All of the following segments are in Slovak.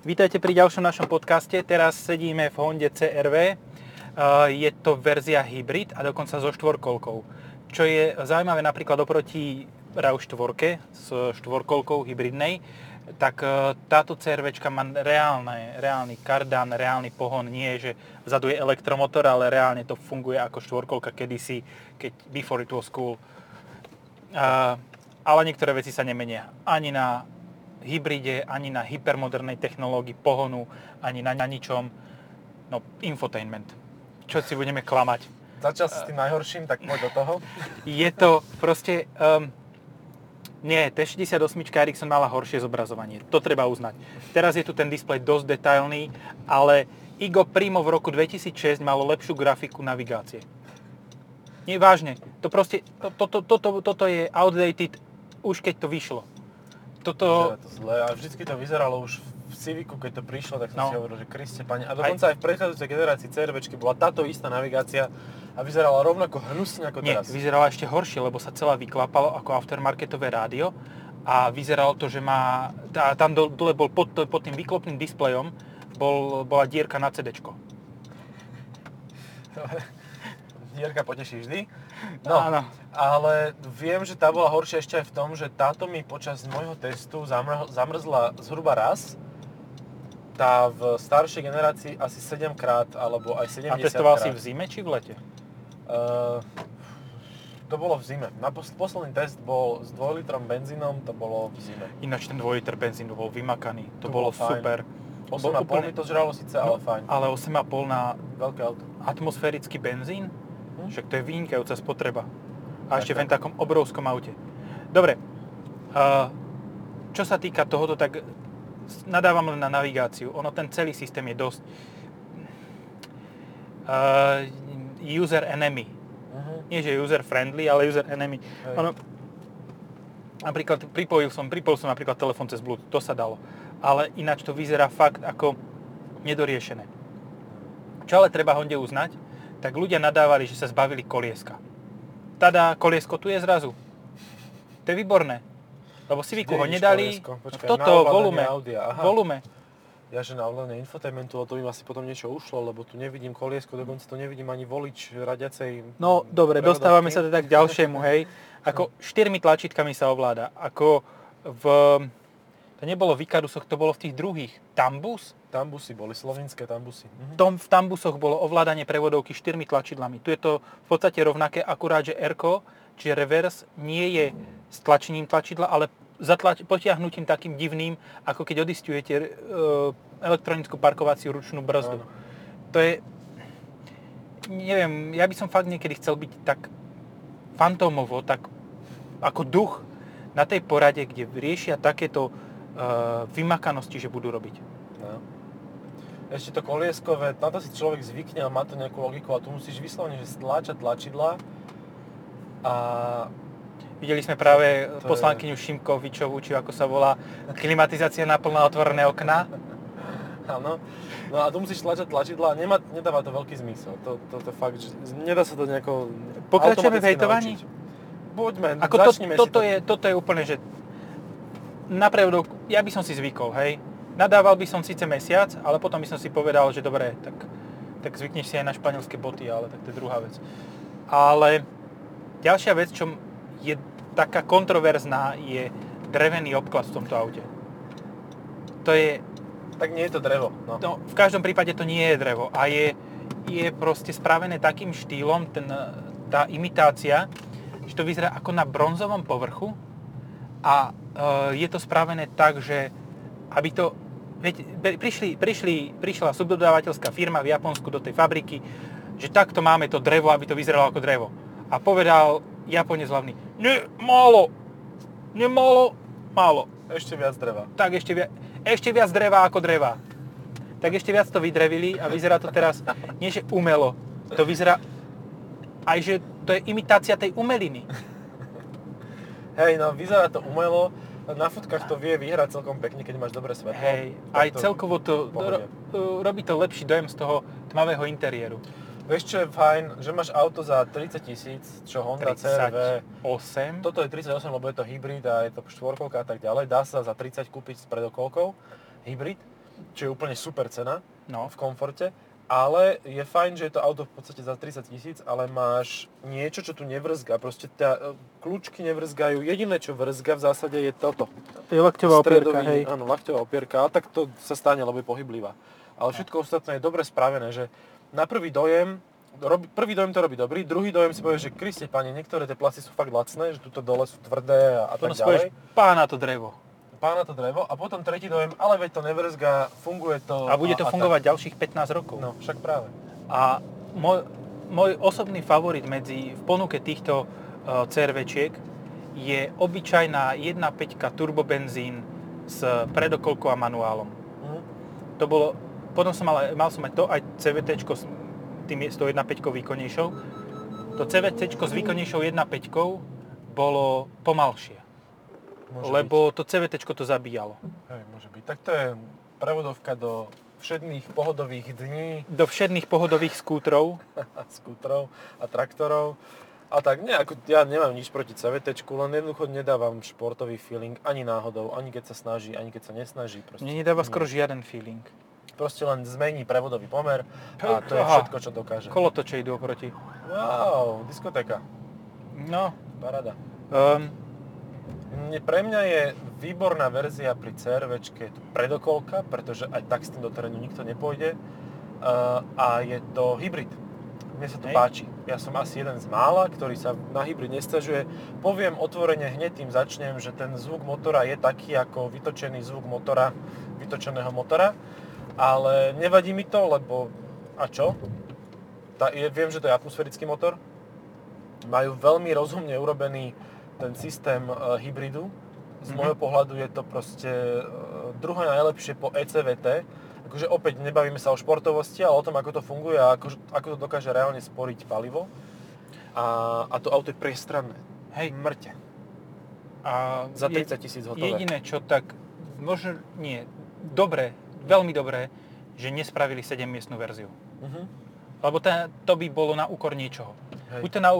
Vítajte pri ďalšom našom podcaste. Teraz sedíme v Honde CRV. Je to verzia hybrid a dokonca so štvorkolkou. Čo je zaujímavé napríklad oproti RAV4 s štvorkolkou hybridnej, tak e, táto CRV má reálne, reálny kardan, reálny pohon. Nie, že vzadu je elektromotor, ale reálne to funguje ako štvorkolka kedysi, keď before it was cool. ale niektoré veci sa nemenia. Ani na hybride, ani na hypermodernej technológii pohonu, ani na, na ničom. No, infotainment. Čo si budeme klamať. Začal si s tým najhorším, tak poď do toho. Je to proste... Um, nie, T68 Ericsson mala horšie zobrazovanie. To treba uznať. Teraz je tu ten displej dosť detailný, ale Igo Primo v roku 2006 malo lepšiu grafiku navigácie. Nie, vážne. To proste, to, to, to, toto, toto je outdated už keď to vyšlo toto... to zle a vždycky to vyzeralo už v Civicu, keď to prišlo, tak som no. si hovoril, že Kriste pani. A dokonca aj, aj v predchádzajúcej generácii CRVčky bola táto istá navigácia a vyzerala rovnako hnusne ako Nie, teraz. vyzerala ešte horšie, lebo sa celá vyklapalo ako aftermarketové rádio a vyzeralo to, že má, tá, tam dole bol pod, pod tým výklopným displejom bol, bola dierka na CD. dierka poteší vždy. No, Áno. ale viem, že tá bola horšia ešte aj v tom, že táto mi počas môjho testu zamr- zamrzla zhruba raz. Tá v staršej generácii asi 7 krát, alebo aj 70 A testoval krát. si v zime či v lete? Uh, to bolo v zime. Na pos- posledný test bol s 2 litrom benzínom, to bolo v zime. Ináč ten 2 liter benzín bol vymakaný, to, to bolo, bolo super. 8,5 úplne... mi to žralo síce, no, ale fajn. Ale 8,5 na veľké auto. Atmosférický benzín? Však to je vynikajúca spotreba. A ešte v takom obrovskom aute. Dobre, čo sa týka tohoto, tak nadávam len na navigáciu. Ono, ten celý systém je dosť user enemy. Uh-huh. Nie, že user friendly, ale user enemy. Ono, napríklad pripojil som, pripojil som napríklad telefón cez Bluetooth, to sa dalo. Ale ináč to vyzerá fakt ako nedoriešené. Čo ale treba Honde uznať, tak ľudia nadávali, že sa zbavili kolieska. Tada, koliesko tu je zrazu. To je výborné. Lebo Civicu ho nedali. Počkaj, toto, volume. Volume. Ja, že na ovládanie infotainmentu, ale to by asi potom niečo ušlo, lebo tu nevidím koliesko, dokonca tu nevidím ani volič radiacej... No, dobre, dostávame sa teda k ďalšiemu, hej. Ako štyrmi tlačítkami sa ovláda. Ako v to nebolo v Ikarusoch, to bolo v tých druhých. Tambus? Tambusy boli, slovinské tambusy. Mhm. Tom, v Tambusoch bolo ovládanie prevodovky štyrmi tlačidlami. Tu je to v podstate rovnaké, akurát, že Erko, čiže reverse, nie je s tlačením tlačidla, ale zatlač- potiahnutím takým divným, ako keď odistujete e, elektronickú parkovaciu ručnú brzdu. Áno. To je... Neviem, ja by som fakt niekedy chcel byť tak fantómovo, tak ako duch na tej porade, kde riešia takéto uh, vymakanosti, že budú robiť. No. Ešte to kolieskové, na to si človek zvykne a má to nejakú logiku a tu musíš vyslovene, že stláčať tlačidla a Videli sme práve poslankyňu je... Šimkovičovú, či ako sa volá, klimatizácia na plná otvorené okná. Áno. No a tu musíš tlačať tlačidla a nemá, nedáva to veľký zmysel. To, to, to fakt, že nedá sa to nejako Pokračujeme v hejtovaní? Poďme, ako to, toto, to. je, toto je úplne, že na prevodovku, ja by som si zvykol, hej. Nadával by som síce mesiac, ale potom by som si povedal, že dobre, tak, tak zvykneš si aj na španielské boty, ale tak to je druhá vec. Ale ďalšia vec, čo je taká kontroverzná, je drevený obklad v tomto aute. To je... Tak nie je to drevo. No. no v každom prípade to nie je drevo a je, je proste spravené takým štýlom, ten, tá imitácia, že to vyzerá ako na bronzovom povrchu a Eh, je to spravené tak, že aby to... Veď, prišli, prišli, prišla subdodávateľská firma v Japonsku do tej fabriky, že takto máme to drevo, aby to vyzeralo ako drevo. A povedal Japonec hlavný, nie, málo, nie málo, málo. Ešte viac dreva. Tak ešte viac, ešte viac dreva ako dreva. Tak ešte viac to vydrevili a vyzerá to teraz, nie že umelo, to vyzerá aj, že to je imitácia tej umeliny. Hej, no vyzerá to umelo, na fotkách to vie vyhrať celkom pekne, keď máš dobré svetlo. Hej, aj to celkovo to ro, robí to lepší dojem z toho tmavého interiéru. Vieš čo je fajn, že máš auto za 30 tisíc, čo Honda 38. CRV. Toto je 38, lebo je to hybrid a je to štvorkolka a tak ďalej. Dá sa za 30 kúpiť s predokolkou hybrid. čo je úplne super cena No. v komforte, ale je fajn, že je to auto v podstate za 30 tisíc, ale máš niečo, čo tu nevrzga. Proste tá, kľúčky nevrzgajú. Jediné, čo vrzga v zásade je toto. To je lakťová opierka, hej. Áno, lakťová opierka, ale tak to sa stane, lebo je pohyblivá. Ale všetko ostatné je dobre spravené, že na prvý dojem, robí, prvý dojem to robí dobrý, druhý dojem si povie, že Kriste, pani, niektoré tie plasty sú fakt lacné, že tuto dole sú tvrdé a, a tak ďalej. pána to drevo. Pána to drevo a potom tretí dojem, ale veď to nevrzga, funguje to. A bude to a fungovať ďalších 15 rokov. No, však práve. A môj, môj osobný favorit medzi v ponuke týchto uh, CRVčiek je obyčajná 1.5 turbobenzín s predokolkou a manuálom. Mhm. To bolo, potom som mal, mal som aj to, aj CVT s tým s tou 1.5 výkonnejšou. To CVT s výkonnejšou 1.5 bolo pomalšie, Môže lebo to CVT to zabíjalo. Byť. Hej, môže byť. Tak to je prevodovka do všedných pohodových dní Do všedných pohodových skútrov, a skútrov a traktorov. A tak nie, ako ja nemám nič proti CVT, len jednoducho nedávam športový feeling ani náhodou, ani keď sa snaží, ani keď sa nesnaží. Proste, mne nedáva skoro žiaden feeling. Proste len zmení prevodový pomer a to je Aha. všetko, čo dokáže. Kolotoče idú oproti. Wow, diskotéka. No, Parada. um, pre mňa je výborná verzia pri CRVčke je to predokolka, pretože aj tak s tým do terénu nikto nepôjde. Uh, a je to hybrid. Mne sa to Hej. páči. Ja som asi jeden z mála, ktorý sa na hybrid nestažuje. Poviem otvorene, hneď tým začnem, že ten zvuk motora je taký ako vytočený zvuk motora, vytočeného motora. Ale nevadí mi to, lebo... A čo? Tá, je, viem, že to je atmosférický motor. Majú veľmi rozumne urobený ten systém e, hybridu. Z Mhm. môjho pohľadu je to proste e, druhé najlepšie po ECVT. Akože opäť nebavíme sa o športovosti, ale o tom, ako to funguje a ako, ako to dokáže reálne sporiť palivo. A, a to auto je priestranné. hej, Mŕte. a Za je- 30 tisíc hotové. Jediné, čo tak, možno nie, dobre, veľmi dobré, že nespravili 7-miestnú verziu. Mhm. Lebo ten, to by bolo na úkor niečoho. Hej. Buď to na,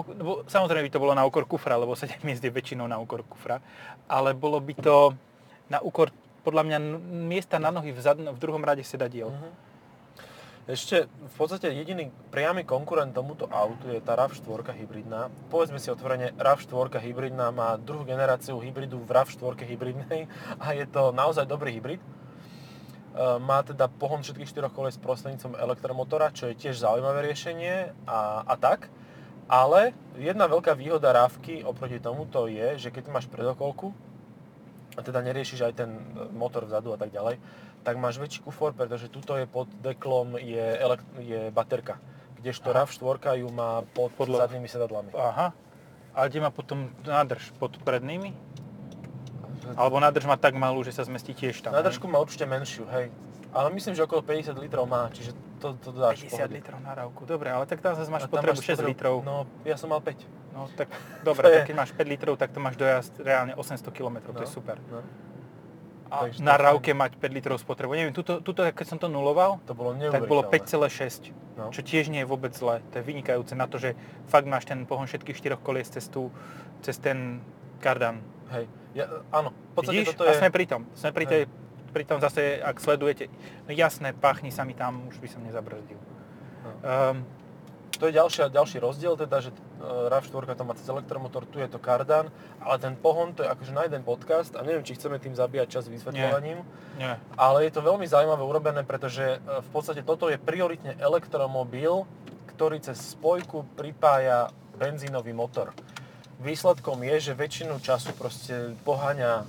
samozrejme by to bolo na úkor kufra, lebo 7 miest je väčšinou na úkor kufra, ale bolo by to na úkor podľa mňa miesta na nohy v, zadn- v druhom rade sedadiel. Mhm. Ešte v podstate jediný priamy konkurent tomuto autu je tá RAV4 hybridná. Povedzme si otvorene, RAV4 hybridná má druhú generáciu hybridu v RAV4 hybridnej a je to naozaj dobrý hybrid. E, Má teda pohon všetkých štyroch kolies prostredníctvom elektromotora, čo je tiež zaujímavé riešenie a, a tak. Ale jedna veľká výhoda rávky oproti tomuto je, že keď máš predokolku, a teda neriešiš aj ten e, motor vzadu a tak ďalej, tak máš väčší kufor, pretože tuto je pod deklom je, elekt- je baterka, kdežto Aha. RAV4 ju má pod, pod Pod lo- zadnými sedadlami. Aha. A kde má potom nádrž? Pod prednými? Alebo nádrž má tak malú, že sa zmestí tiež tam. Nádržku má určite menšiu, hej. Ale myslím, že okolo 50 litrov má, čiže to, to dáš v 50 pohode. litrov na rávku. Dobre, ale tak tam zase máš A potrebu máš 6 spotrebu- litrov. No, ja som mal 5. No tak dobre, To tak keď máš 5 litrov, tak to máš dojazd reálne 800 km, to No, je super. No. A Takže to na rávke mať 5 litrov spotrebu. Neviem, tuto, tuto keď som to nuloval, To bolo tak bolo neuveriteľné. 5,6, No. čo tiež nie je vôbec zlé. To je vynikajúce na to, že fakt máš ten pohon všetkých štyroch kolies cez, tú, cez ten kardan. Hej. Ja, áno, v podstate Vidíš? toto A je... sme pri tom. Sme pri, Hej. tej, pri tom zase, ak sledujete, no jasné, páchni sa mi tam, už by som nezabrzdil. No. Um, To je ďalšia, ďalší rozdiel, teda, že e, RAV4 to má cez elektromotor, tu je to kardan, ale ten pohon to je akože na jeden podcast a neviem, či chceme tým zabíjať čas vysvetľovaním, nie. ale je to veľmi zaujímavé urobené, pretože e, v podstate toto je prioritne elektromobil, ktorý cez spojku pripája benzínový motor. Výsledkom je, že väčšinu času proste poháňa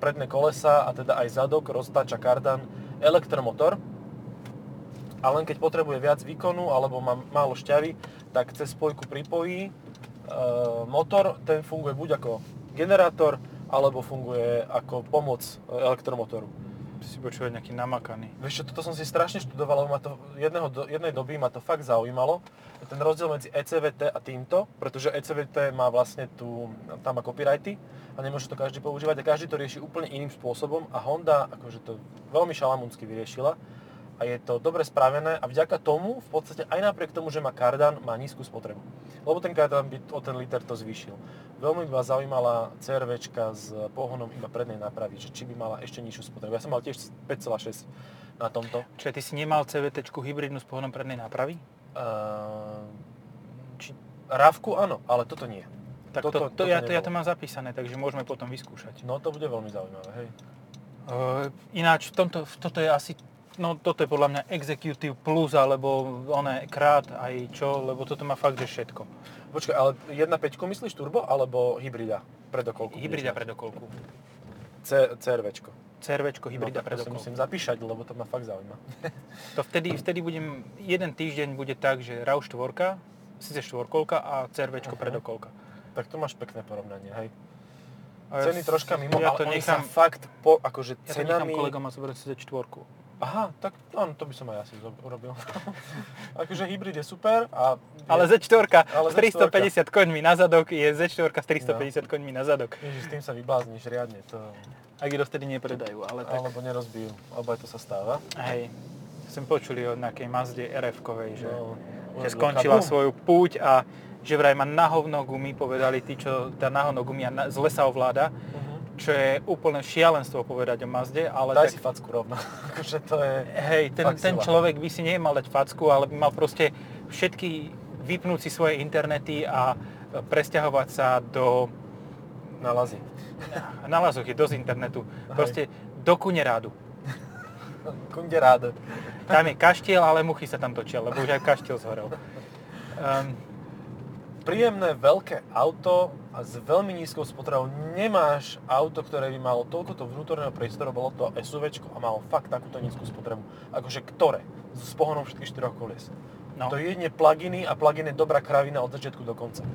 predné kolesa a teda aj zadok roztáča kardan elektromotor, a len keď potrebuje viac výkonu alebo má málo šťavy, tak cez spojku pripojí e, motor, ten funguje buď ako generátor, alebo funguje ako pomoc e, elektromotoru. Si počúvať nejaký namakaný. Vieš čo, toto som si strašne študoval, ma to jedného, do, jednej doby ma to fakt zaujímalo. Ten rozdiel medzi ECVT a týmto, pretože ECVT má vlastne tu, tam má copyrighty a nemôže to každý používať a každý to rieši úplne iným spôsobom a Honda akože to veľmi šalamúnsky vyriešila a je to dobre spravené a vďaka tomu v podstate aj napriek tomu, že má kardan, má nízku spotrebu. Lebo ten kardan by o ten liter to zvýšil. Veľmi ma zaujímala CRVčka s pohonom iba prednej nápravy, že či by mala ešte nižšiu spotrebu. Ja som mal tiež 5,6 na tomto. Čiže ty si nemal CVT hybridnú s pohonom prednej nápravy? Uh, či, rávku áno, ale toto nie. Tak toto, to, to, toto ja, to, ja to mám zapísané, takže môžeme potom vyskúšať. No to bude veľmi zaujímavé, hej. Uh, ináč, tomto, toto je asi, no toto je podľa mňa Executive Plus, alebo oné krát aj čo, lebo toto má fakt, že všetko. Počkaj, ale 1.5 myslíš turbo, alebo hybrida predokolku? Hybrida predokolku. C, CRVčko. CRVčko, hybrida no, predokolku. musím zapíšať, lebo to ma fakt zaujíma. to vtedy, vtedy budem, jeden týždeň bude tak, že RAV 4, síce štvorkolka a CRVčko uh-huh. predokolka. Tak to máš pekné porovnanie, hej. Ceny troška mimo, ja to ale nechám, sa fakt po, akože ja cenami... Ja to nechám kolegom a zoberiem si Z4. Aha, tak áno, to by som aj asi urobil. akože hybrid je super a... Je, ale Z4 ale s 350 Z4. koňmi na zadok je Z4 s 350 no. koňmi na zadok. Ježiš, s tým sa vyblázniš riadne, to... Ak ich dovtedy nepredajú, ale tak... Alebo nerozbijú, alebo aj to sa stáva. Hej, som počuli od nejakej Mazde RF-kovej, že, no, že skončila kabum. svoju púť a že vraj má nahovno gumy, povedali tí, čo tá nahovno gumy a z lesa ovláda, uh-huh. Čo je úplne šialenstvo povedať o Mazde, ale... Daj tak, si facku rovno, akože to je... Hej, ten, ten človek by si nemal dať facku, ale by mal proste všetky vypnúť si svoje internety a presťahovať sa do... Na lazy. Na lazoch je dosť internetu. Proste do Kunerádu. Kunderádu. Tam je kaštiel, ale muchy sa tam točia, lebo už aj kaštiel zhorel. Um, príjemné veľké auto a s veľmi nízkou spotrebou. Nemáš auto, ktoré by malo toľkoto vnútorného priestoru, bolo to SUV a malo fakt takúto nízku spotrebu. Akože ktoré? S pohonom všetkých štyroch kolies. No. To je jedne pluginy a plugin je dobrá kravina od začiatku do konca.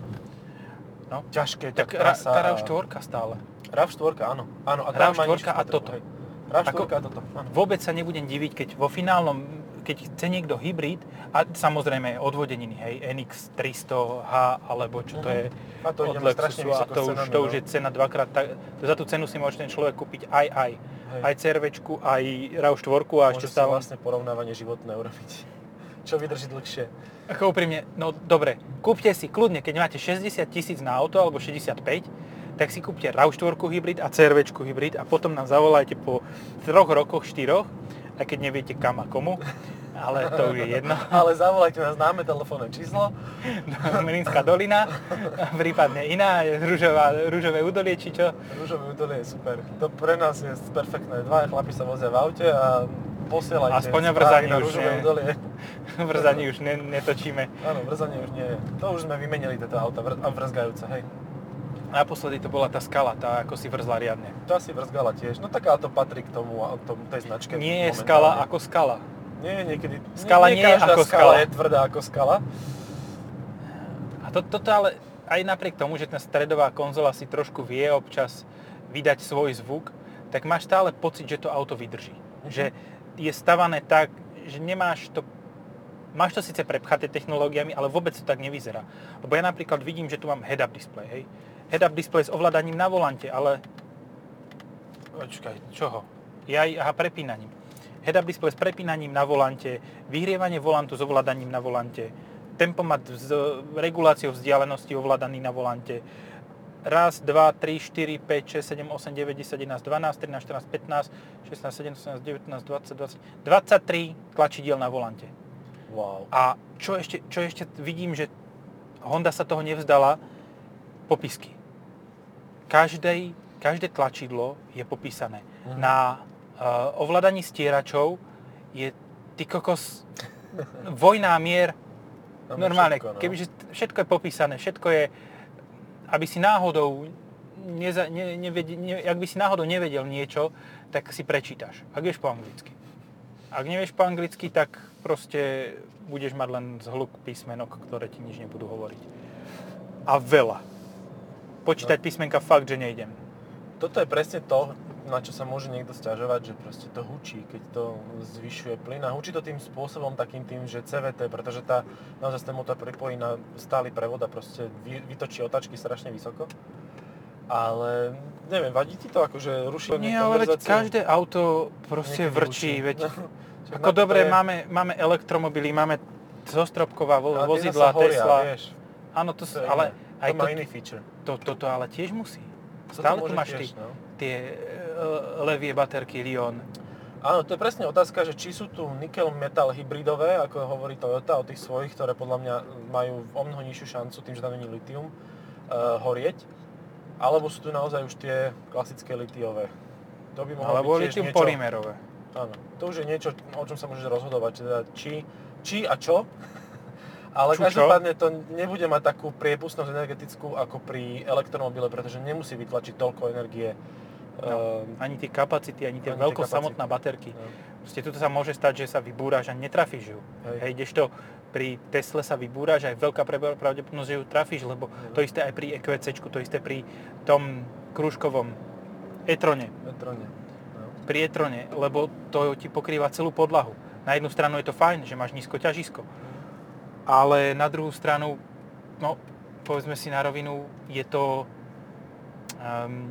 No. Ťažké, tak trasa. Tá RAV4 stále. RAV4, áno. áno a RAV4 a toto. RAV4 a toto. Áno. Vôbec sa nebudem diviť, keď vo finálnom keď chce niekto hybrid, a samozrejme odvodeniny, hej, NX 300H, alebo čo to je a to od Lexusu, a to, už, to už je no. cena dvakrát, tak, za tú cenu si môže ten človek kúpiť aj aj. Hej. Aj crv aj RAV4 a ešte stále... vlastne porovnávanie životné urobiť. Čo vydrží dlhšie. Ako úprimne, no dobre, kúpte si kľudne, keď máte 60 tisíc na auto, alebo 65, tak si kúpte RAV4 hybrid a CRV hybrid a potom nám zavolajte po troch rokoch, štyroch aj keď neviete kam a komu, ale to už je jedno. ale zavolajte nás, známe telefónne číslo. Mlinská dolina, prípadne iná, rúžová, rúžové údolie, či čo? Rúžové údolie je super. To pre nás je perfektné. Dva chlapi sa vozia v aute a posielajte Aspoň vrzanie už ne, údolie. vrzanie už ne, netočíme. Áno, vrzanie už nie. To už sme vymenili tieto auta a vrzgajúce, hej. Naposledy to bola tá skala, tá ako si vrzla riadne. Tá si vrzgala tiež, no tak to patrí k tomu, tomu tej značke. Nie je skala ako skala. Nie, niekedy, skala nie, nie, nie je ako skala. je tvrdá ako skala. A to, toto ale aj napriek tomu, že tá stredová konzola si trošku vie občas vydať svoj zvuk, tak máš stále pocit, že to auto vydrží. Mm-hmm. Že je stavané tak, že nemáš to Máš to síce prepchaté technológiami, ale vôbec to tak nevyzerá. Lebo ja napríklad vidím, že tu mám head-up display, hej head-up display s ovládaním na volante, ale... Počkaj, čoho? Ja, aha, prepínaním. Head-up display s prepínaním na volante, vyhrievanie volantu s ovládaním na volante, tempomat s reguláciou vzdialenosti ovládaný na volante, raz, dva, tri, štyri, 5, 6, 7, 8, 9, 10, 11, 12, 13, 14, 15, 16, 17, 18, 19, 20, 20, 23 tlačidiel na volante. Wow. A čo ešte, čo ešte vidím, že Honda sa toho nevzdala, popisky. Každej, každé tlačidlo je popísané. Uh-huh. Na uh, ovládaní stieračov je ty kokos vojná mier no, normálne. Všetko, no. Kebyže všetko je popísané, všetko je, aby si náhodou neza, ne, nevedi, ne, ak by si náhodou nevedel niečo, tak si prečítaš, ak vieš po anglicky. Ak nevieš po anglicky, tak proste budeš mať len zhluk písmenok, ktoré ti nič nebudú hovoriť. A veľa počítať písmenka fakt, že nejdem. Toto je presne to, na čo sa môže niekto stiažovať, že proste to hučí, keď to zvyšuje plyn. A hučí to tým spôsobom takým tým, že CVT, pretože tá, naozaj ten motor pripojí na stály prevod a proste vy, vytočí otačky strašne vysoko. Ale neviem, vadí ti to akože ruší Nie, ale veď každé auto proste vrčí, veď no, ako dobre, je... máme, máme elektromobily, máme zostropková vo, vozidla, horia, Tesla. Vieš. Áno, to, to ale aj to má iný feature. To, toto ale tiež musí. Stále tu máš tie, no? tie uh, levie baterky Lyon. Áno, to je presne otázka, že či sú tu nickel metal hybridové, ako hovorí Toyota o tých svojich, ktoré podľa mňa majú o mnoho nižšiu šancu tým, že tam není litium, uh, horieť, alebo sú tu naozaj už tie klasické litiové. To by mohlo alebo byť litium niečo... polymerové. Áno, to už je niečo, o čom sa môžeš rozhodovať, teda či, či a čo. Ale Ču, každopádne to nebude mať takú priepustnosť energetickú ako pri elektromobile, pretože nemusí vytlačiť toľko energie No, ehm, ani tie kapacity, ani tie veľko samotná baterky. No. Proste tuto sa môže stať, že sa vybúraš a netrafíš ju. Hej. Hej, kdežto pri Tesle sa vybúraš a je veľká pravdepodobnosť, že ju trafíš, lebo no. to isté aj pri EQC, to isté pri tom krúžkovom e-trone. E-trone. No. Pri e-trone, lebo to ti pokrýva celú podlahu. Na jednu stranu je to fajn, že máš nízko ťažisko, ale na druhú stranu, no povedzme si na rovinu, je to um,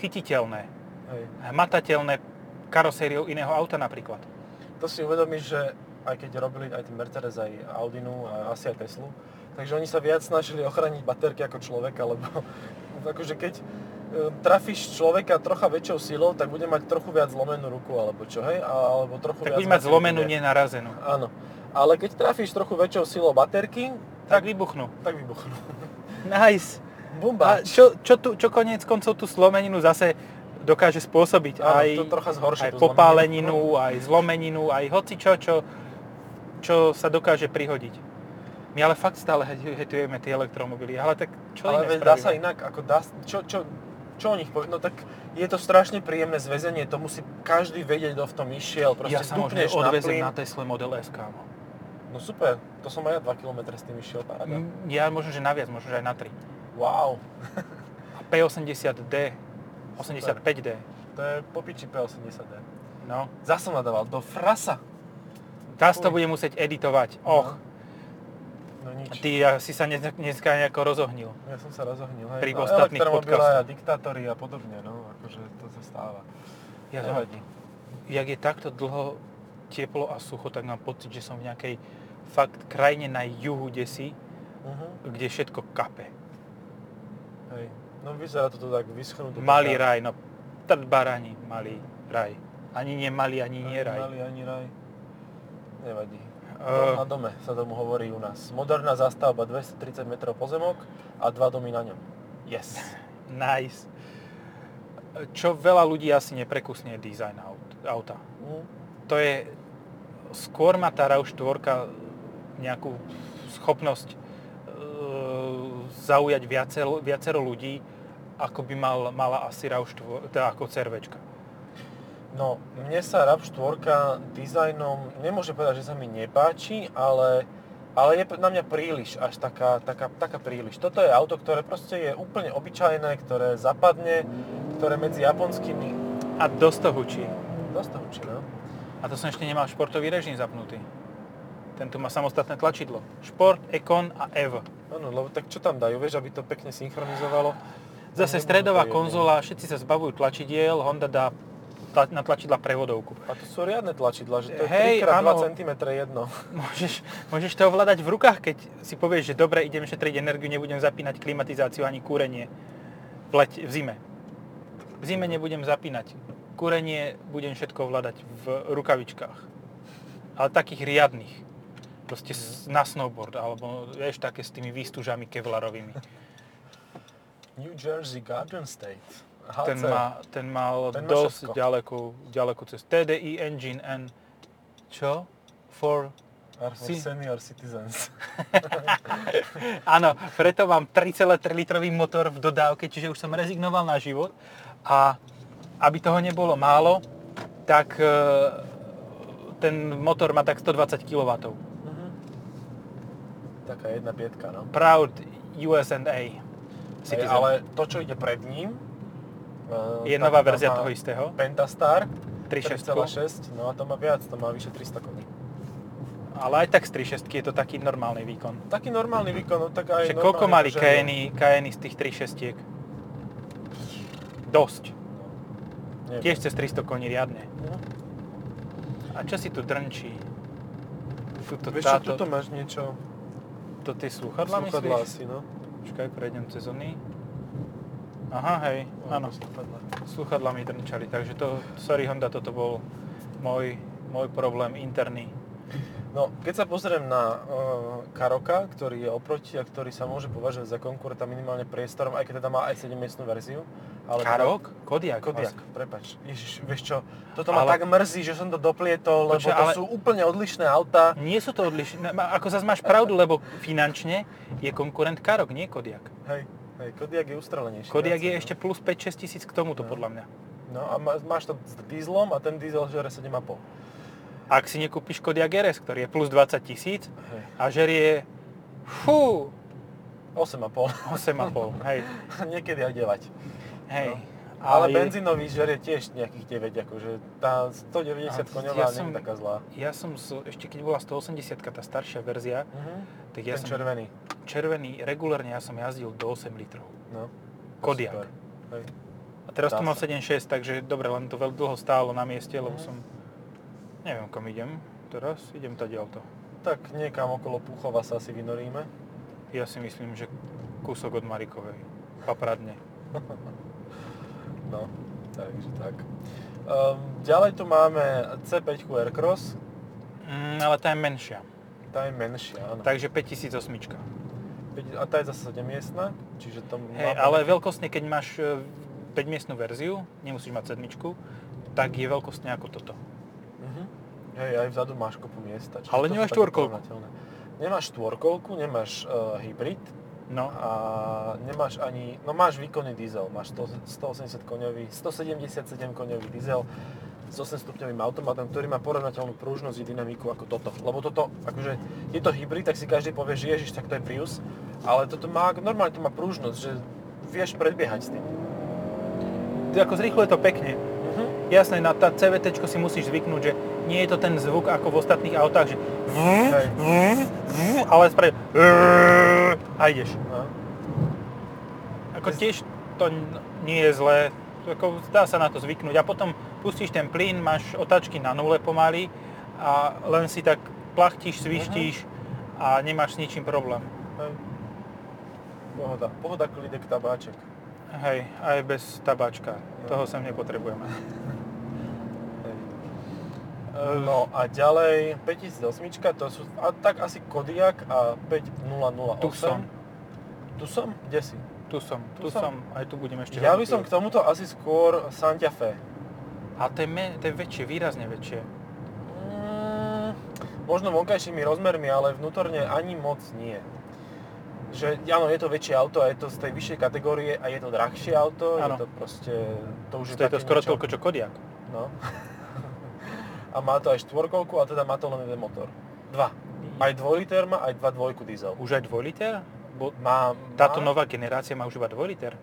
chytiteľné, Hej. hmatateľné karosériou iného auta napríklad. To si uvedomíš, že aj keď robili aj ten Mercedes, aj Audinu a asi aj Teslu, takže oni sa viac snažili ochrániť baterky ako človeka, lebo akože keď e, trafíš človeka trocha väčšou silou, tak bude mať trochu viac zlomenú ruku, alebo čo, hej? Alebo trochu tak viac bude mať zlomenú, nie narazenú. Áno. Ale keď trafíš trochu väčšou silou baterky, tak, tak vybuchnú. Tak vybuchnú. Nice. Bumba. A čo, čo, tu, čo konec koncov tú slomeninu zase dokáže spôsobiť Áno, aj, to trocha zhorší aj popáleninu, aj zlomeninu, aj hoci čo, čo, čo sa dokáže prihodiť. My ale fakt stále hetujeme tie elektromobily, ale tak čo ale iné dá sa inak, ako dá, čo, čo, čo o nich povie? No tak je to strašne príjemné zväzenie, to musí každý vedieť, kto v tom išiel. Proste ja sa možno odvezem na, na Tesla Model S, kámo. No super, to som aj ja 2 km s tým išiel, paráda. Ja možno, že naviac, možno, že aj na 3. Wow. A P80D, 85D. To je popiči P80D. No. Zase som nadával, do frasa. Zas to bude musieť editovať. No. Och. No nič. Ty si sa dneska nejako rozohnil. Ja som sa rozohnil, hej. Pri no, ostatných podcastoch. a diktátory a podobne, no. Akože to sa stáva. Ja Nevadí. Jak je takto dlho teplo a sucho, tak mám pocit, že som v nejakej fakt krajine na juhu desi, uh-huh. kde všetko kape. Hej. No vyzerá to tak vyschnuté. Malý taká... raj, no trd barani, malý raj. Ani nie malý, ani nie raj. Malý, ani raj. Nevadí. Uh, na dome sa tomu hovorí u nás. Moderná zastavba, 230 metrov pozemok a dva domy na ňom. Yes. nice. Čo veľa ľudí asi neprekusne je dizajn aut, auta. Mm. To je... Skôr má tá RAV4 nejakú schopnosť zaujať viacero, viacero ľudí, ako by mal, mala asi RAV4, teda ako CRVčka. No, mne sa RAV4 dizajnom, nemôžem povedať, že sa mi nepáči, ale, ale je na mňa príliš, až taká, taká, taká príliš. Toto je auto, ktoré proste je úplne obyčajné, ktoré zapadne, ktoré medzi japonskými... A dosť to hučí. Dosť to hučí, no. A to som ešte nemal športový režim zapnutý. Tento má samostatné tlačidlo. Šport, Econ a EV. Áno, lebo tak čo tam dajú, vieš, aby to pekne synchronizovalo? Zase stredová konzola, všetci sa zbavujú tlačidiel, Honda dá tla, na tlačidla prevodovku. A to sú riadne tlačidla, že to je Hej, 3x2 cm jedno. Môžeš, môžeš to ovládať v rukách, keď si povieš, že dobre, idem šetriť energiu, nebudem zapínať klimatizáciu ani kúrenie v, lete, v zime. V zime nebudem zapínať. Kúrenie budem všetko ovládať v rukavičkách. Ale takých riadných. Proste na snowboard, alebo vieš, také s tými výstužami kevlarovými. New Jersey Garden State. HC. Ten, má, ten mal ten dosť ďalekú, ďalekú cestu. TDI Engine N... Čo? For... for si... senior citizens. Áno, preto mám 3,3 litrový motor v dodávke, čiže už som rezignoval na život. A aby toho nebolo málo, tak e, ten motor má tak 120 kW taká jedna pietka, no. Proud USA. Citizen. Ale to, čo ide pred ním... Eh, je nová verzia toho istého. Pentastar 3.6. no a to má viac, to má vyše 300 koní. Ale aj tak z 3.6 je to taký normálny výkon. Taký normálny výkon, no tak aj Však koľko mali Cayeny, Cayeny z tých 3.6? Dosť. No, Tiež cez 300 koní riadne. No. A čo si tu drnčí? Tuto, Vieš táto... čo, tuto máš niečo to tie slúchadlá Slúchadlá asi, no. Počkaj, prejdem cez oný. Aha, hej, áno. Sluchadla mi drnčali, takže to, sorry Honda, toto bol môj, môj problém interný. No, keď sa pozriem na uh, Karoka, ktorý je oproti a ktorý sa môže považovať za konkurenta minimálne priestorom, aj keď teda má aj 7-miestnú verziu. Ale Karok? Teda, Kodiak? Kodiak, vlastne. prepač. Ježiš, vieš čo, toto ale... ma tak mrzí, že som to doplietol, lebo Počuť, to ale... sú úplne odlišné autá. Nie sú to odlišné, ako zase máš pravdu, lebo finančne je konkurent Karok, nie Kodiak. Hej, hej Kodiak je ustrelenejší. Kodiak je no. ešte plus 5-6 tisíc k tomuto, no. podľa mňa. No a máš to s dízlom a ten dízel žere 7,5 ak si nekúpiš Kodiaq RS, ktorý je plus 20 tisíc a žerie fú, 8,5. 8,5, hej. Niekedy aj 9. Hej. No. Ale, ale benzínový žerie tiež nejakých 9, akože tá 190 koňová ja nie je taká zlá. Ja som, ešte keď bola 180 tá staršia verzia, uh-huh. tak ja Ten som... červený. Červený, regulárne ja som jazdil do 8 litrov. No. Kodiak. A teraz Dá tu mám 7,6, takže dobre, len to veľmi dlho stálo na mieste, lebo uh-huh. som Neviem, kam idem teraz. Idem to. Tak niekam okolo Puchova sa asi vynoríme. Ja si myslím, že kúsok od Marikovej. Papradne. no, takže tak. Um, ďalej tu máme C5 Aircross. Mm, ale tá je menšia. Tá je menšia, áno. Takže 5008. A tá je zase 7 miestna, čiže to hey, ale veľkostne, keď máš 5 e, miestnú verziu, nemusíš mať sedmičku, tak je veľkostne ako toto. Hej, aj vzadu máš kopu miesta. Ale nemáš štvorkolku. Nemáš štvorkolku, nemáš uh, hybrid. No. A nemáš ani, no máš výkonný diesel, máš 180 koňový, 177 koňový diesel s 8 stupňovým automatom, ktorý má porovnateľnú pružnosť i dynamiku ako toto. Lebo toto, akože je to hybrid, tak si každý povie, že ježiš, tak to je Prius, ale toto má, normálne to má pružnosť, že vieš predbiehať s tým. Ty ako zrýchluje to pekne. Jasné, na tá CVT si musíš zvyknúť, že nie je to ten zvuk ako v ostatných autách, že ale spraví a ideš. No. Ako tiež to nie je zlé, ako dá sa na to zvyknúť a potom pustíš ten plyn, máš otačky na nule pomaly a len si tak plachtíš, svištíš uh-huh. a nemáš s ničím problém. Pohoda, pohoda klidek tabáček. Hej, aj bez tabáčka. Toho sem nepotrebujeme. No a ďalej 5008, to sú a, tak asi Kodiak a 5008. Tu som. Tu som? Kde si? Tu som, tu, tu som. som. Aj tu budem ešte Ja by som k tomuto asi skôr Santa Fe. A to je, me, to je väčšie, výrazne väčšie. Mm, možno vonkajšími rozmermi, ale vnútorne ani moc nie. Že áno, je to väčšie auto a je to z tej vyššej kategórie a je to drahšie auto, ano. je to proste... To už to je, je to skoro niečo... toľko, čo Kodiak. No. a má to aj štvorkolku a teda má to len jeden motor. Dva. Aj 2 liter má, aj 2 dvojku diesel. Už aj 2 liter? Bo má, táto má... nová generácia má už iba 2 liter?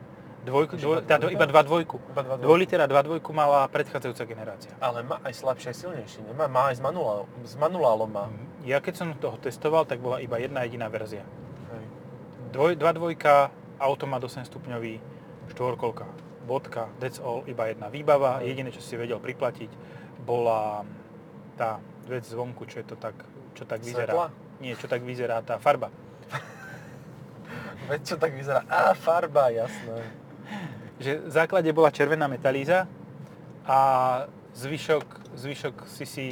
Dvojku, dvoj, táto iba 2 dvojku. Iba 2 liter a 2 dvojku mala predchádzajúca generácia. Ale má aj slabšie, aj silnejšie. Nemá, má aj s, manuálom, s manuálom má. Mhm. Ja keď som toho testoval, tak bola iba jedna jediná verzia. Hej. Dvoj, 2 dvojka, automat 8 stupňový, štvorkolka, bodka, that's all, iba jedna výbava. Hej. Jediné, čo si vedel priplatiť, bola tá vec zvonku, čo je to tak, čo tak vyzerá. Svetla? Nie, čo tak vyzerá tá farba. Veď čo tak vyzerá? Á, farba, jasné. Že v základe bola červená metalíza a zvyšok, zvyšok si si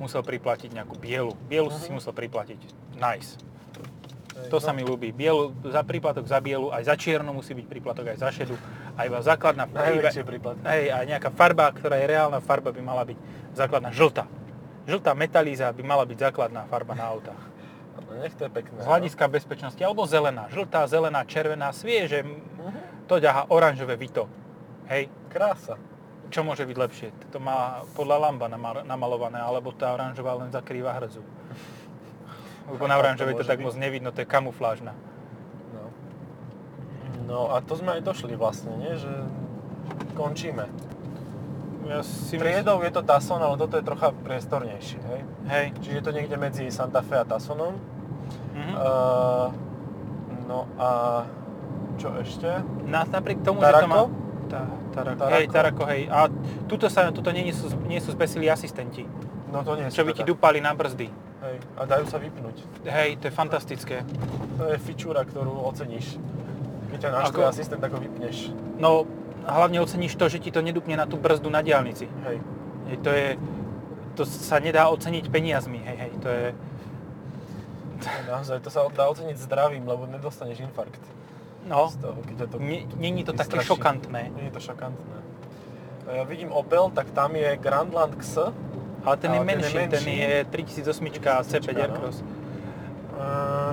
musel priplatiť nejakú bielu. Bielu uh-huh. si mhm. musel priplatiť. Nice. Ej, to no. sa mi ľúbi. Bielu, za príplatok za bielu, aj za čiernu musí byť príplatok, aj za šedu. Aj iba základná Najväčšie. Hej, a nejaká farba, ktorá je reálna farba, by mala byť základná žltá. Žltá metalíza by mala byť základná farba na autách. No nech to je pekné. Z hľadiska no? bezpečnosti. Alebo zelená. Žltá, zelená, červená. Svieže. Uh-huh. To ďaha oranžové vito. Hej. Krása. Čo môže byť lepšie? To má podľa lamba namalované, alebo tá oranžová len zakrýva hrzu. Lebo na oranžovej to, to tak byť? moc nevidno, to je kamuflážna. No. a to sme aj došli vlastne, nie? Že končíme. Ja si Triedou je to Tasson, ale toto je trocha priestornejšie, hej? Hej. Čiže je to niekde medzi Santa Fe a Tassonom. Mm-hmm. Uh, no a čo ešte? Na, napriek tomu, Tarako? že to má... Ta, tarako. tarako. Hej, Tarako, hej. A tuto, sa, tuto nie, sú, nie sú zbesili asistenti. No to nie Čo by ti dupali na brzdy. Hej, a dajú sa vypnúť. Hej, to je fantastické. To je fičúra, ktorú oceníš. Naštve ako... asistent, ako vypneš. No, hlavne oceníš to, že ti to nedupne na tú brzdu na diálnici. Hej. hej to je, to sa nedá oceniť peniazmi, hej, hej, to je... Naozaj, to sa dá oceniť zdravím, lebo nedostaneš infarkt. No, z toho, keď to není to také šokantné. Nie je to šokantné. Ja vidím Opel, tak tam je Grandland X. Ale ten, ale je, menší, ten je menší, ten je 3008 C5 Aircross. No. Uh,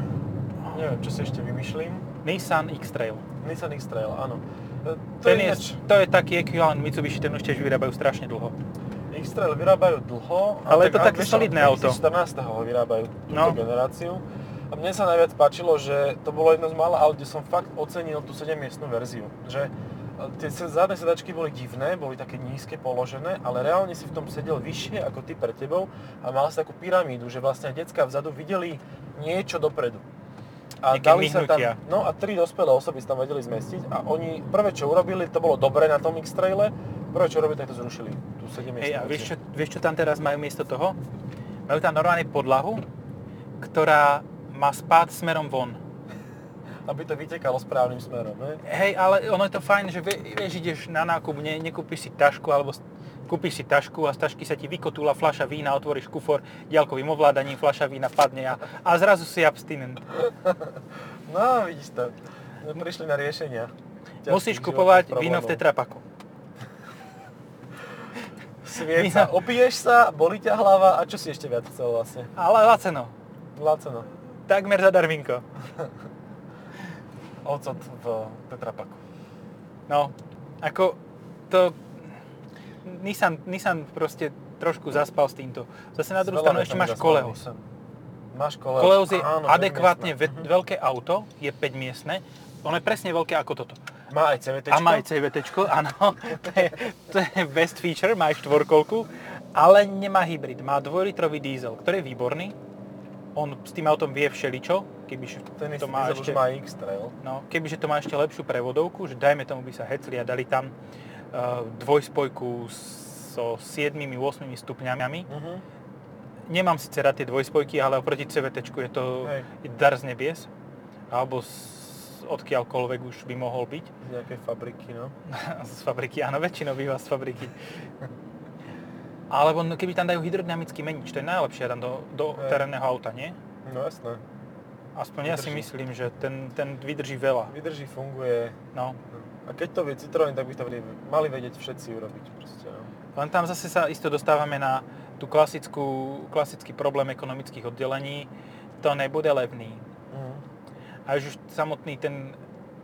neviem, čo si ešte vymýšľam. Nissan X-Trail. Nissan X-Trail, áno. To, ten je, je, to je taký ekvivalent Mitsubishi, ten už tiež vyrábajú strašne dlho. X-Trail vyrábajú dlho. Ale je to také solidné auto. 2014 ho vyrábajú túto no. generáciu. A mne sa najviac páčilo, že to bolo jedno z mála aut, kde som fakt ocenil tú 7-miestnú verziu. Že tie zadné sedačky boli divné, boli také nízke položené, ale reálne si v tom sedel vyššie ako ty pred tebou a mal si takú pyramídu, že vlastne decka vzadu videli niečo dopredu. A dali sa tam, no a tri dospelé osoby sa tam vedeli zmestiť a oni prvé čo urobili, to bolo dobre na tom X-Traile, prvé čo urobili, tak to zrušili, tú 7 Hej, a vieš čo, vieš čo tam teraz majú miesto toho? Majú tam normálne podlahu, ktorá má spád smerom von. Aby to vytekalo správnym smerom, ne? Hej, ale ono je to fajn, že vieš, ideš na nákup, ne, nekúpiš si tašku alebo kúpiš si tašku a z tašky sa ti vykotúla fľaša vína, otvoríš kufor diaľkovým ovládaním, fľaša vína padne a, a zrazu si abstinent. No, vidíš to. My prišli na riešenia. Musíš kupovať víno v tetrapaku. Svieť sa, opiješ sa, boli ťa hlava a čo si ešte viac chcel vlastne? Ale laceno. Laceno. Takmer za darvinko. Ocot v tetrapaku. No, ako to Nissan, Nissan proste trošku zaspal s týmto. Zase na druhú stranu ešte máš Koleos. Máš Koleos. Koleos je áno, adekvátne ve- veľké auto, je 5 miestne. Ono je presne veľké ako toto. Má aj CVT. A má aj CVT, áno. to, je, to je best feature, má aj štvorkolku, ale nemá hybrid. Má 2-litrový diesel, ktorý je výborný. On s tým autom vie všeličo, kebyže Ten to má ešte, má X-Trail. No, kebyže to má ešte lepšiu prevodovku, že dajme tomu by sa hecli a dali tam dvojspojku so 7-8 stupňami. Uh-huh. Nemám síce rád tie dvojspojky, ale oproti CVT je to Hej. dar z nebies. Alebo z, odkiaľkoľvek už by mohol byť. Z nejakej fabriky, no. z fabriky, áno, väčšinou býva z fabriky. Alebo no, keby tam dajú hydrodynamický menič, to je najlepšie tam do, do terénneho auta, nie? No jasné. Aspoň vydrží. ja si myslím, že ten, ten vydrží veľa. Vydrží, funguje. No. A keď to vie Citroën, tak by to mali vedieť všetci urobiť. Proste, no. Len tam zase sa isto dostávame na tú klasickú, klasický problém ekonomických oddelení. To nebude levný. Uh-huh. A už samotný ten...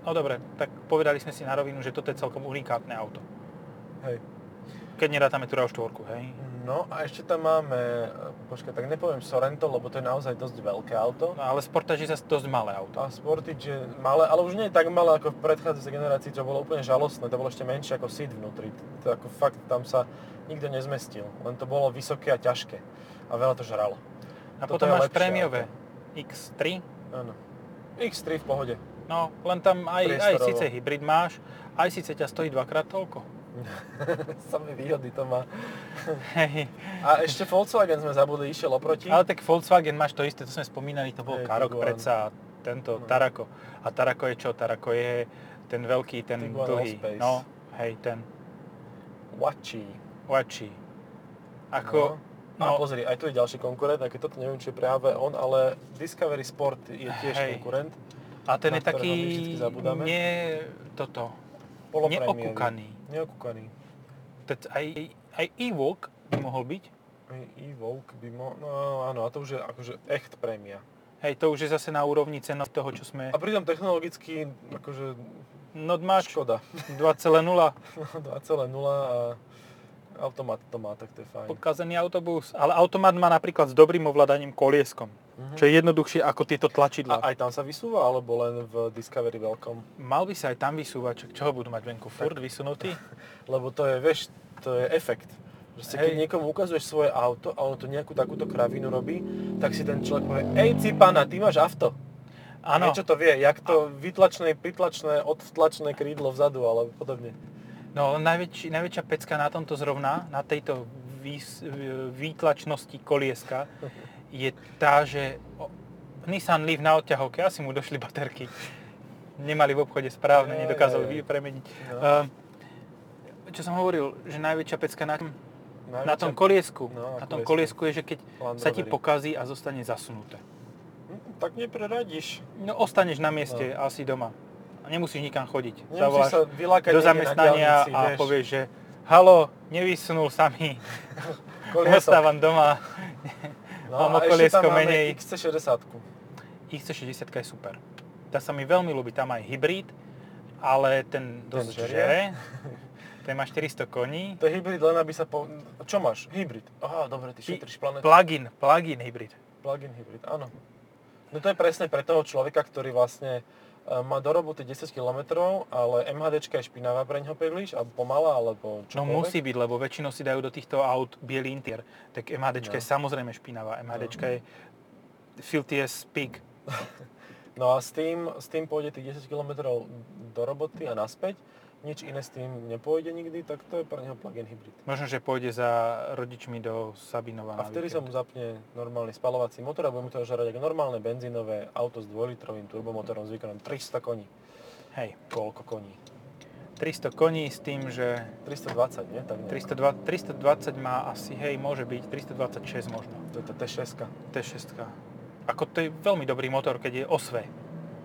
No dobre, tak povedali sme si na rovinu, že toto je celkom unikátne auto. Hej. Keď nerátame tú RAV4, hej? No a ešte tam máme, počkaj, tak nepoviem Sorento, lebo to je naozaj dosť veľké auto. No ale Sportage je zase dosť malé auto. A Sportage je malé, ale už nie je tak malé ako v predchádzajúcej generácii, čo bolo úplne žalostné. To bolo ešte menšie ako Seat vnútri. To ako fakt, tam sa nikto nezmestil. Len to bolo vysoké a ťažké. A veľa to žralo. A Toto potom máš prémiové X3. Áno. X3 v pohode. No, len tam aj, aj síce hybrid máš, aj síce ťa stojí dvakrát toľko. Samé výhody to má. Hej. A ešte Volkswagen sme zabudli, išiel oproti. Ale tak Volkswagen máš to isté, to sme spomínali, to bol hey, Karok predsa, tento no. Tarako. A Tarako je čo? Tarako je ten veľký, ten Tiguan dlhý. No, hej, ten. Wachi. Wachi. Ako... No. No. A pozri, aj tu je ďalší konkurent, aj keď toto neviem, či je práve on, ale Discovery Sport je tiež hej. konkurent. A ten je taký, nie toto, neokúkaný. Neokúkaný. Teď aj, aj e-walk by mohol byť. Aj e-walk by mohol, no áno, a to už je akože echt prémia. Hej, to už je zase na úrovni cena toho, čo sme... A pritom technologicky, akože... No máš škoda. 2,0. 2,0 a automat to má, tak to je fajn. Podkazený autobus, ale automat má napríklad s dobrým ovládaním kolieskom. Čo je jednoduchšie ako tieto tlačidla. A aj tam sa vysúva, alebo len v Discovery veľkom? Mal by sa aj tam vysúvať, čo ho budú mať venku? Furt vysunutý? Lebo to je, vieš, to je efekt. Proste, keď niekomu ukazuješ svoje auto a ono to nejakú takúto kravinu robí, tak si ten človek povie, ej cipana, ty máš auto. Áno. Niečo to vie, jak to vytlačné, pritlačné, odtlačné krídlo vzadu, alebo podobne. No, najväčší, najväčšia pecka na tomto zrovna, na tejto výtlačnosti kolieska, je tá, že Nissan Leaf na odťahovke, asi mu došli baterky. nemali v obchode správne, nedokázali je, je. premeniť. No. Uh, čo som hovoril, že najväčšia pecka na, na tom Najväčšia- koliesku, No, na na tom koliesku. je, že keď Land sa ti pokazí a zostane zasunuté. Hm, Tak nepreradíš. No ostaneš na mieste, asi doma. Nemusíš nikam chodiť. Nemusíš Zavoláš sa vylákať do na zamestnania a vieš. povieš, že halo, nevysunul sa mi, Koliesok. ostávam doma. mám No a ešte koliesko tam máme menej. XC60. XC60 je super. Tá sa mi veľmi ľúbi, tam aj hybrid, ale ten dosť žerie? žere. Ten má 400 koní. To je hybrid len aby sa po... Čo máš? Hybrid. Aha, dobre, ty šetríš planetu. Plug-in, plug-in hybrid. Plug-in hybrid, áno. No to je presne pre toho človeka, ktorý vlastne má do roboty 10 km, ale MHDčka je špinavá pre neho príliš, alebo pomalá, alebo No čokoľvek. musí byť, lebo väčšinou si dajú do týchto aut biely interiér. Tak MHDčka No. je samozrejme špinavá. MHDčka je filthy as pig. No a s tým, s tým pôjde tých 10 km do roboty a naspäť. Nič iné s tým nepôjde nikdy, tak to je pre neho plug-in hybrid. Možno, že pôjde za rodičmi do Sabinova. A vtedy sa mu zapne normálny spalovací motor a bude mu to žerať ako normálne benzínové auto s 2-litrovým turbomotorom s výkonom 300 koní. Hej, Koľko koní? 300 koní s tým, že 320, nie? Tak nejako. 320, 320 má asi, hej, môže byť 326 možno. To je tá T6. T6. Ako to je veľmi dobrý motor, keď je osve.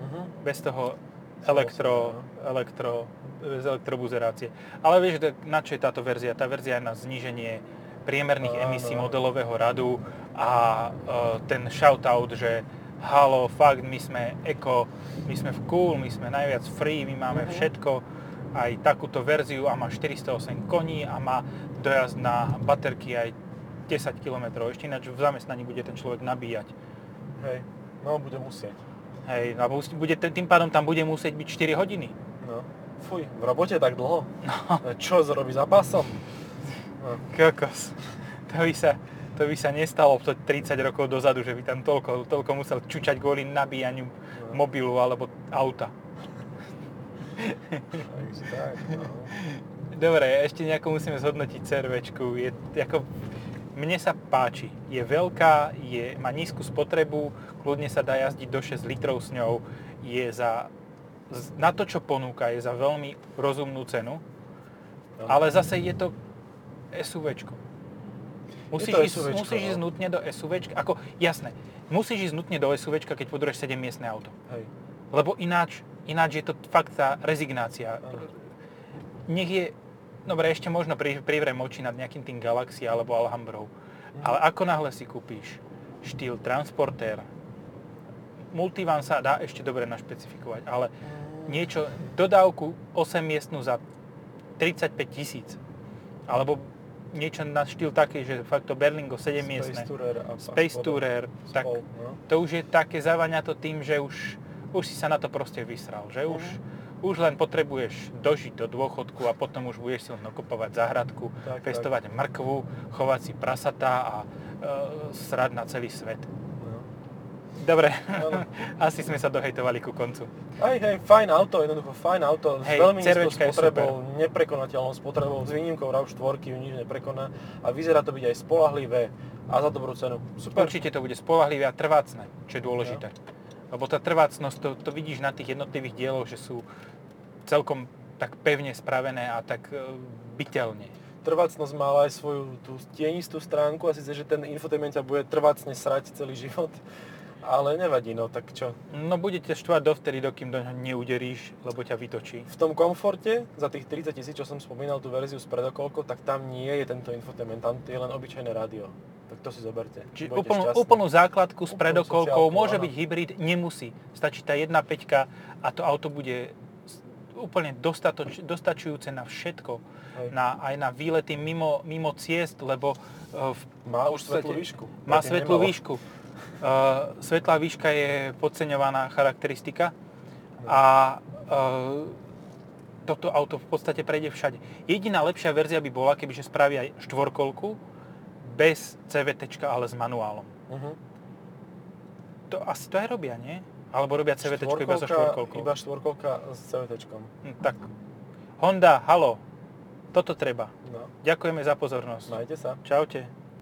Mhm. Bez toho elektro, elektro, bez elektrobuzerácie. Ale vieš, na čo je táto verzia? Tá verzia je na zníženie priemerných Áno. emisí modelového radu a e, ten shoutout, že halo, fakt, my sme eko, my sme v cool, my sme najviac free, my máme Mhm. všetko, aj takúto verziu a má 408 koní a má dojazd na baterky aj 10 km. Ešte ináč v zamestnaní bude ten človek nabíjať. Hej, no bude musieť. Hej, alebo bude, tým pádom tam bude musieť byť 4 hodiny. No. Fuj, v robote tak dlho? No. Čo, zrobí za pásom? No. Kokos. To by sa, to by sa nestalo to 30 rokov dozadu, že by tam toľko, toľko musel čučať kvôli nabíjaniu mobilu alebo auta. Takže tak, no. Dobre, ešte nejako musíme zhodnotiť CRVčku. Je, ako, mne sa páči. Je veľká, je, má nízku spotrebu, kľudne sa dá jazdiť do 6 litrov s ňou. Je za, na to, čo ponúka, je za veľmi rozumnú cenu. Ale zase je to SUVčko. Musíš, to ísť, SUVčko, musíš no. ísť nutne do SUVčka. Ako, jasné, musíš ísť nutne do SUVčka, keď podoruješ 7 miestne auto. Hej. Lebo ináč, ináč je to fakt tá rezignácia. Áno. Nech je, dobre, ešte možno pri, privrem oči nad nejakým tým Galaxy alebo Alhambrou. Mhm. Ale ako náhle si kúpíš štýl Transporter, Multivan sa dá ešte dobre našpecifikovať, ale niečo, dodávku 8 miestnu za 35 tisíc. Alebo niečo na štýl taký, že fakt to Berlingo 7 miestne. Space Tourer Space Tourer, tak spol, no. to už je také zavania to tým, že už, už si sa na to proste vysral, že už, Mhm. už len potrebuješ dožiť do dôchodku a potom už budeš si len okupovať záhradku, Tak, pestovať mrkvu, chovať si prasatá a e, srať na celý svet. Dobre, asi sme sa dohejtovali ku koncu. Hej, hej, fajn auto, jednoducho fajn auto, Hej, s veľmi nízkou spotrebou, neprekonateľnou spotrebou, s výnimkou RAV4 ju nič neprekoná a vyzerá to byť aj spolahlivé a za dobrú cenu. Super. Určite to bude spolahlivé a trvácne, čo je dôležité. Lebo tá trvácnosť, to, to vidíš na tých jednotlivých dieloch, že sú celkom tak pevne spravené a tak e, bytelne. Trvácnosť má aj svoju tú tienistú stránku a síce, že ten infotainment ťa bude trvácne srať celý život. Ale nevadí, no tak čo. No budete štvať dovtedy, dokým do ňoho neuderíš, lebo ťa vytočí. V tom komforte, za tých 30 tisíc, čo som spomínal, tú verziu s predokolkou, tak tam nie je tento infotainment, tam je len obyčajné rádio. Tak to si zoberte. Čiže úplnú, úplnú základku s predokolkou, môže áno. byť hybrid, nemusí. Stačí tá 1.5 a to auto bude úplne dostatoč, dostačujúce na všetko. Hej. Na, aj na výlety mimo, mimo ciest, lebo e, v Má už svetlú výšku. Má svetlú výšku. Uh, svetlá výška je podceňovaná charakteristika a uh, toto auto v podstate prejde všade. Jediná lepšia verzia by bola, kebyže spravia aj štvorkolku bez CVT, ale s manuálom. Mhm. To asi to aj robia, nie? Alebo robia CVT iba so štvorkolkou. Iba štvorkolka s CVT. Hm, tak Honda, halo, toto treba. No, Ďakujeme za pozornosť. majte sa. Čaute.